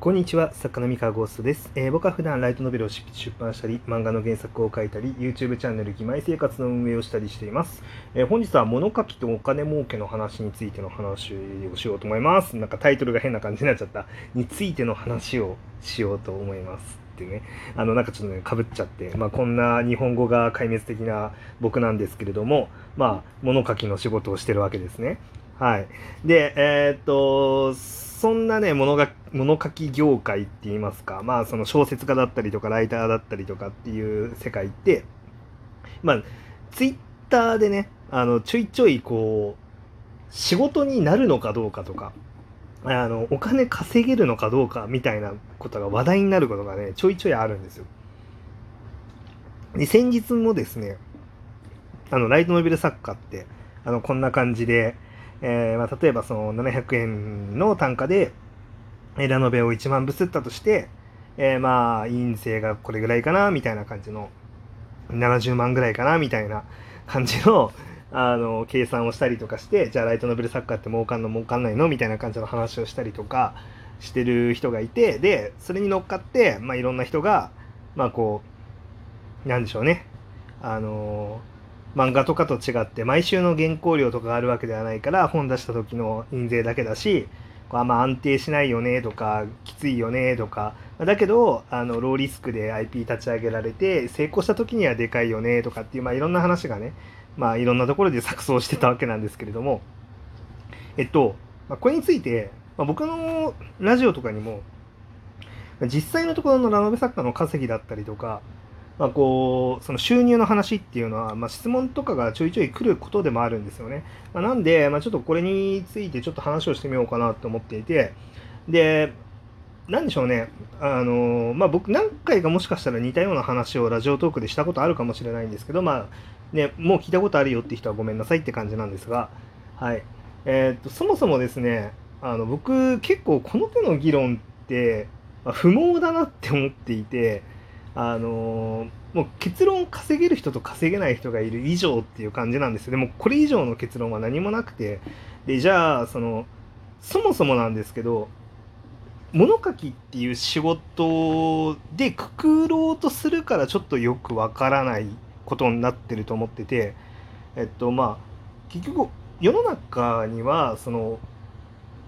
こんにちは、作家の三河ゴーストです、えー僕は普段ライトノベルを出版したり、漫画の原作を書いたり、YouTube チャンネル、義妹生活の運営をしたりしています。えー本日は物書きとお金儲けの話についての話をしようと思います。なんかタイトルが変な感じになっちゃった。についての話をしようと思います。ってね、あのなんかちょっとね、かぶっちゃって、まあ、こんな日本語が壊滅的な僕なんですけれども、まあ、物書きの仕事をしてるわけですね。はい。で、えーっと、そんなね、物が物書き業界って言いますか、まあ、その小説家だったりとか、ライターだったりとかっていう世界って、まあ、ツイッターでね、あの、ちょいちょいこう、仕事になるのかどうかとか、あの、お金稼げるのかどうかみたいなことが話題になることがね、ちょいちょいあるんですよ。で、先日もですね、あの、ライトノベル作家って、あの、こんな感じで、えーまあ、例えばその700円の単価で、えーラノベを1万部吸ったとして、えーまあ、印税がこれぐらいかな、みたいな感じの、70万ぐらいかな、みたいな感じの、あの、計算をしたりとかして、じゃあライトノベル作家って儲かんの儲かんないの？みたいな感じの話をしたりとかしてる人がいて、で、それに乗っかって、まあ、いろんな人が、まあ、こう、なんでしょうね。あの漫画とかと違って毎週の原稿料とかがあるわけではないから本出した時の印税だけだしこうあんま安定しないよねとかきついよねとかだけどあのローリスクで IP 立ち上げられて成功した時にはでかいよねとかっていう、まあ、いろんな話がね、まあ、いろんなところで錯綜してたわけなんですけれども。えっと、まあ、これについて、まあ、僕のラジオとかにも実際のところのラノベ作家の稼ぎだったりとかまあ、こうその収入の話っていうのは、まあ、質問とかがちょいちょい来ることでもあるんですよね。まあ、なんで、まあ、ちょっとこれについてちょっと話をしてみようかなと思っていてでなんでしょうねあの、まあ、僕何回かもしかしたら似たような話をラジオトークでしたことあるかもしれないんですけど、まあね、もう聞いたことあるよって人はごめんなさいって感じなんですが、はいえーっとそもそもですねあの僕結構この手の議論って、まあ不毛だなって思っていて。あのもう結論を稼げる人と稼げない人がいる以上っていう感じなんですよ。でもこれ以上の結論は何もなくて。でじゃあそのそもそもなんですけど物書きっていう仕事でくくろうとするからちょっとよくわからないことになってると思ってて。えっとまあ結局世の中にはその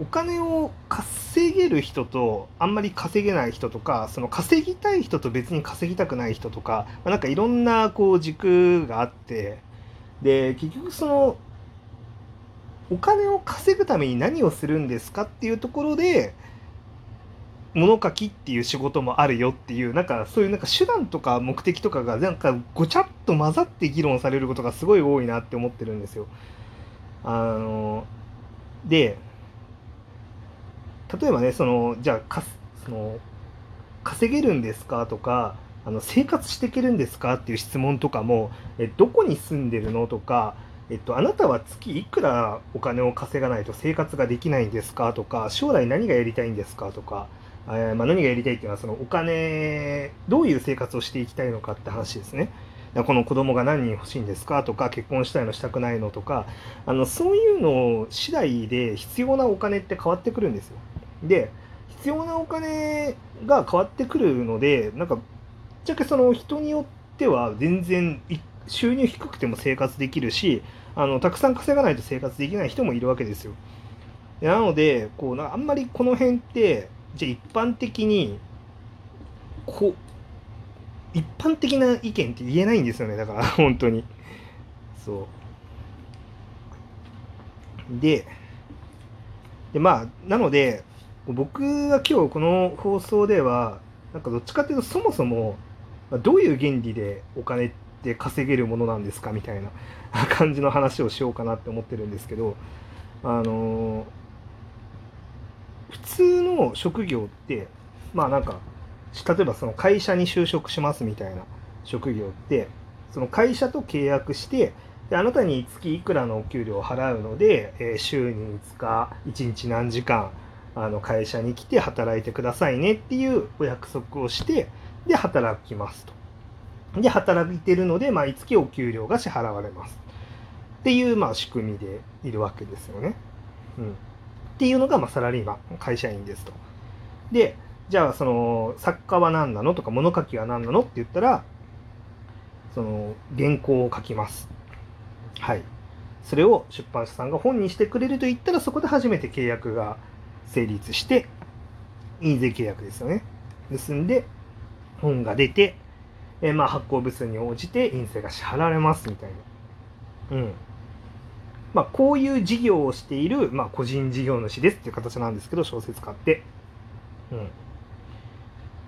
お金を稼げる人とあんまり稼げない人とかその稼ぎたい人と別に稼ぎたくない人とか、まあ、なんかいろんなこう軸があってで結局そのお金を稼ぐために何をするんですかっていうところで物書きっていう仕事もあるよっていうなんかそういうなんか手段とか目的とかがなんかごちゃっと混ざって議論されることがすごい多いなって思ってるんですよ。あので例えばねそのじゃあかその稼げるんですかとかあの生活していけるんですかっていう質問とかもえどこに住んでるのとか、えっと、あなたは月いくらお金を稼がないと生活ができないんですかとか将来何がやりたいんですかとか、えーまあ、何がやりたいっていうのはそのお金どういう生活をしていきたいのかって話ですね。この子供が何人欲しいんですかとか結婚したいのしたくないのとかあのそういうの次第で必要なお金って変わってくるんですよ。で必要なお金が変わってくるのでなんかぶっちゃけその人によっては全然収入低くても生活できるしあのたくさん稼がないと生活できない人もいるわけですよ。なのでこうなあんまりこの辺ってじゃあ一般的にこ一般的な意見って言えないんですよねだから 本当にそうででまあなので僕は今日この放送ではなんかどっちかっていうとそもそもどういう原理でお金って稼げるものなんですかみたいな 感じの話をしようかなって思ってるんですけどあの普通の職業ってまあなんか例えばその会社に就職しますみたいな職業ってその会社と契約してであなたに月いくらのお給料を払うので、えー週に5日1日何時間あの会社に来て働いてくださいねっていうお約束をしてで働きますと。で働いてるので毎月お給料が支払われますっていうまあ仕組みでいるわけですよね。うん、っていうのがまサラリーマン会社員ですと。でじゃあその作家は何なのとか物書きは何なのって言ったらその原稿を書きますはいそれを出版社さんが本にしてくれると言ったらそこで初めて契約が成立して印税契約ですよね。結んで本が出て、えー、まあ発行部数に応じて印税が支払われますみたいな。うん。まあこういう事業をしている、まあ、個人事業主ですっていう形なんですけど小説家って。うん。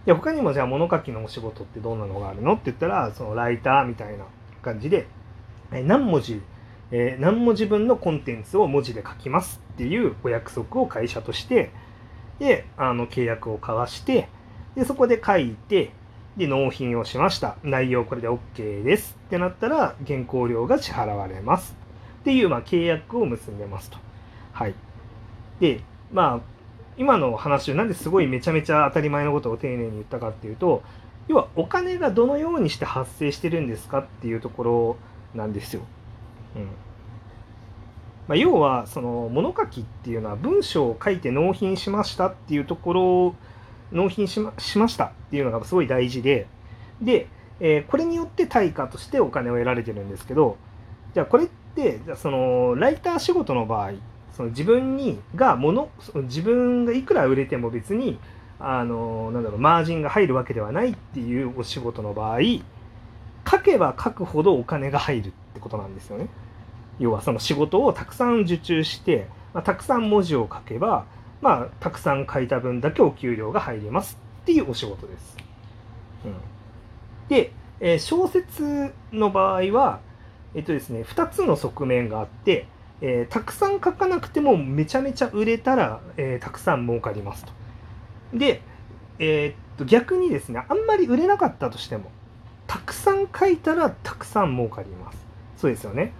で他にもじゃあ物書きのお仕事ってどんなのがあるのって言ったらそのライターみたいな感じで、え何文字、えー、何文字分のコンテンツを文字で書きますっていうお約束を会社としてであの契約を交わしてでそこで書いてで納品をしました内容これで OK ですってなったら原稿料が支払われますっていう、まあ、契約を結んでますと。はい、でまあ今の話をなんですごいめちゃめちゃ当たり前のことを丁寧に言ったかっていうと要はお金がどのようにして発生してるんですかっていうところなんですよ。うんまあ、要はその物書きっていうのは文章を書いて納品しましたっていうところを納品しましましたっていうのがすごい大事でで、えー、これによって対価としてお金を得られてるんですけどじゃあこれってじゃそのライター仕事の場合その自分にがもの自分がいくら売れても別にあのなんだろうマージンが入るわけではないっていうお仕事の場合書けば書くほどお金が入るってことなんですよね。要はその仕事をたくさん受注して、まあ、たくさん文字を書けば、まあ、たくさん書いた分だけお給料が入りますっていうお仕事です。うん、で、えー、小説の場合は、えっとですね、2つの側面があってえー、たくさん書かなくてもめちゃめちゃ売れたら、えー、たくさん儲かりますと。で、えー、っと逆にですねあんまり売れなかったとしてもたくさん書いたらたくさん儲かります。そうですよね。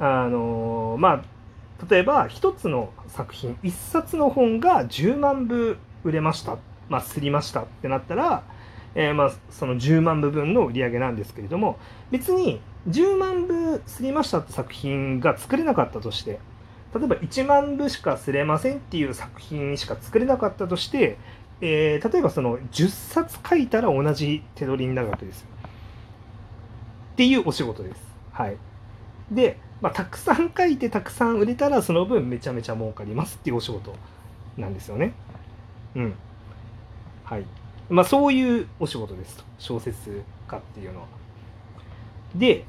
あのまあ例えば1つの作品1冊の本が10万部売れましたまあすりましたってなったら、えまあ、その10万部分の売り上げなんですけれども別に10万部すりましたって作品が作れなかったとして例えば1万部しかすれませんっていう作品しか作れなかったとして、えー、例えばその10冊書いたら同じ手取りになるわけですよ。っていうお仕事です。はい。で、まあ、たくさん書いてたくさん売れたらその分めちゃめちゃ儲かりますっていうお仕事なんですよね。うん。はい。まあそういうお仕事ですと。小説家っていうのは。で、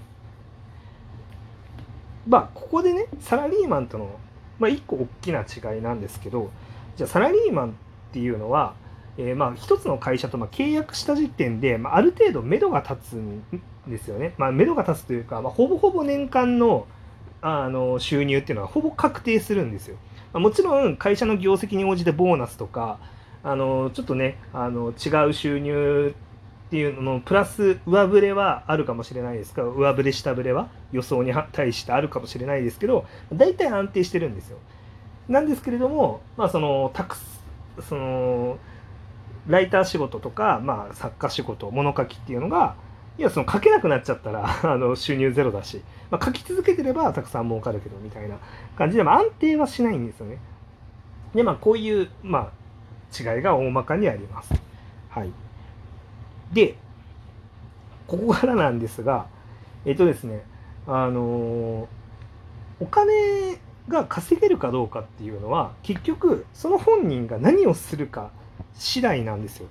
まあ、ここでね、サラリーマンとの、まあ、一個大きな違いなんですけど、じゃあ、サラリーマンっていうのは、えー、まあ、一つの会社とまあ契約した時点で、まあ、ある程度、目処が立つんですよね。まあ、目処が立つというか、まあ、ほぼほぼ年間のあの収入っていうのはほぼ確定するんですよ。ま、もちろん、会社の業績に応じてボーナスとか、あのちょっとねあの違う収入っていうののプラス上振れはあるかもしれないですが上振れ下振れは予想に対してあるかもしれないですけど大体安定してるんですよ。なんですけれども、まあ、そのたくそのライター仕事とか、まあ、作家仕事物書きっていうのがいやその書けなくなっちゃったら あの収入ゼロだし、まあ、書き続けてればたくさん儲かるけどみたいな感じで、まあ、安定はしないんですよね。でまあこういう、まあ、違いが大まかにあります。はい。で、ここからなんですが、えっとですね、あのお金が稼げるかどうかっていうのは、結局、その本人が何をするか次第なんですよ。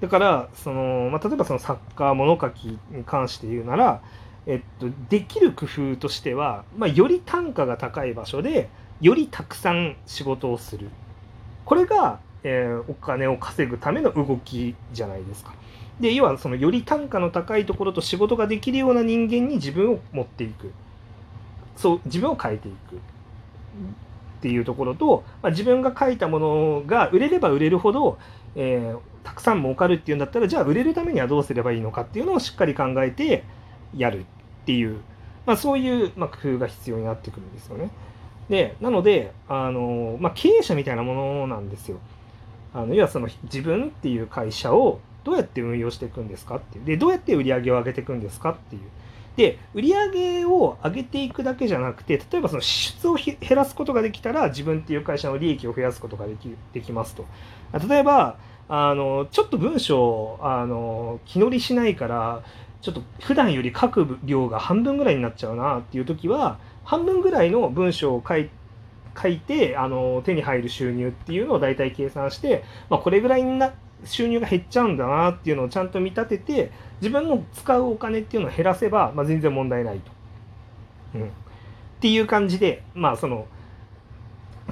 だから、その、まあ、例えばその作家、物書きに関して言うなら、えっと、できる工夫としては、まあ、より単価が高い場所で、よりたくさん仕事をする。これが、えー、お金を稼ぐための動きじゃないですか。で要はそのより単価の高いところと仕事ができるような人間に自分を持っていくそう自分を変えていくっていうところと、まあ、自分が書いたものが売れれば売れるほど、えー、たくさん儲かるっていうんだったらじゃあ売れるためにはどうすればいいのかっていうのをしっかり考えてやるっていう、まあ、そういう、ま、工夫が必要になってくるんですよね。でなのであの、まあ、経営者みたいなものなんですよ。あの要はその自分っていう会社をどうやって運用していくんですかっていうでどうやって売り上げを上げていくんですかっていうで売り上げを上げていくだけじゃなくて例えばその支出を減らすことができたら自分っていう会社の利益を増やすことができできますと例えばあのちょっと文章あの気乗りしないからちょっと普段より書く量が半分ぐらいになっちゃうなっていう時は半分ぐらいの文章を書い書いてあの手に入る収入っていうのを大体計算して、まあ、これぐらいな収入が減っちゃうんだなっていうのをちゃんと見立てて自分の使うお金っていうのを減らせば、まあ、全然問題ないと。うん、っていう感じでまあその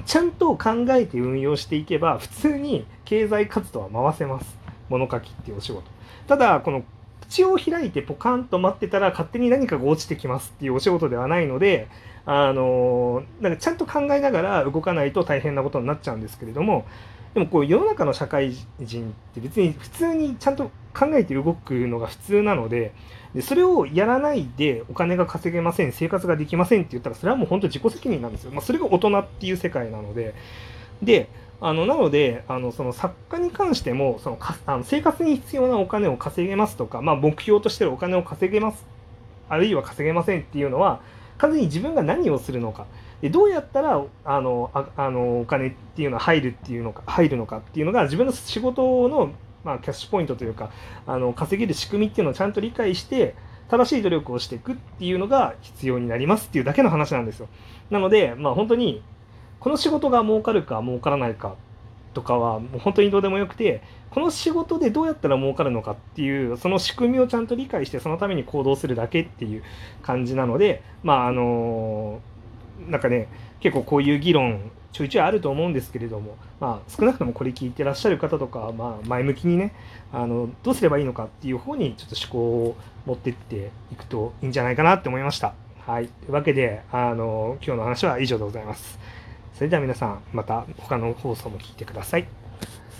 ちゃんと考えて運用していけば普通に経済活動は回せます物書きっていうお仕事。ただこの口を開いてポカンと待ってたら勝手に何かが落ちてきますっていうお仕事ではないのであのなんかちゃんと考えながら動かないと大変なことになっちゃうんですけれどもでもこう世の中の社会人って別に普通にちゃんと考えて動くのが普通なのででそれをやらないでお金が稼げません生活ができませんって言ったらそれはもう本当自己責任なんですよ、まあ、それが大人っていう世界なので。であのなのであのその作家に関してもそのかあの生活に必要なお金を稼げますとか、まあ、目標としてるお金を稼げます。あるいは稼げませんっていうのは完全に自分が何をするのか。でどうやったらあのああのお金っていうのは入るっていうのか入るのかっていうのが自分の仕事の、まあ、キャッシュポイントというかあの稼げる仕組みっていうのをちゃんと理解して正しい努力をしていくっていうのが必要になりますっていうだけの話なんですよ。なので、まあ、本当にこの仕事が儲かるか儲からないかとかはもう本当にどうでもよくてこの仕事でどうやったら儲かるのかっていうその仕組みをちゃんと理解してそのために行動するだけっていう感じなのでまああのなんかね結構こういう議論ちょいちょいあると思うんですけれども、まあ、少なくともこれ聞いてらっしゃる方とか、まあ、前向きにねあのどうすればいいのかっていう方にちょっと思考を持ってっていくといいんじゃないかなって思いました。はい、というわけであの今日の話は以上でございます。それでは皆さんまた他の放送も聞いてください。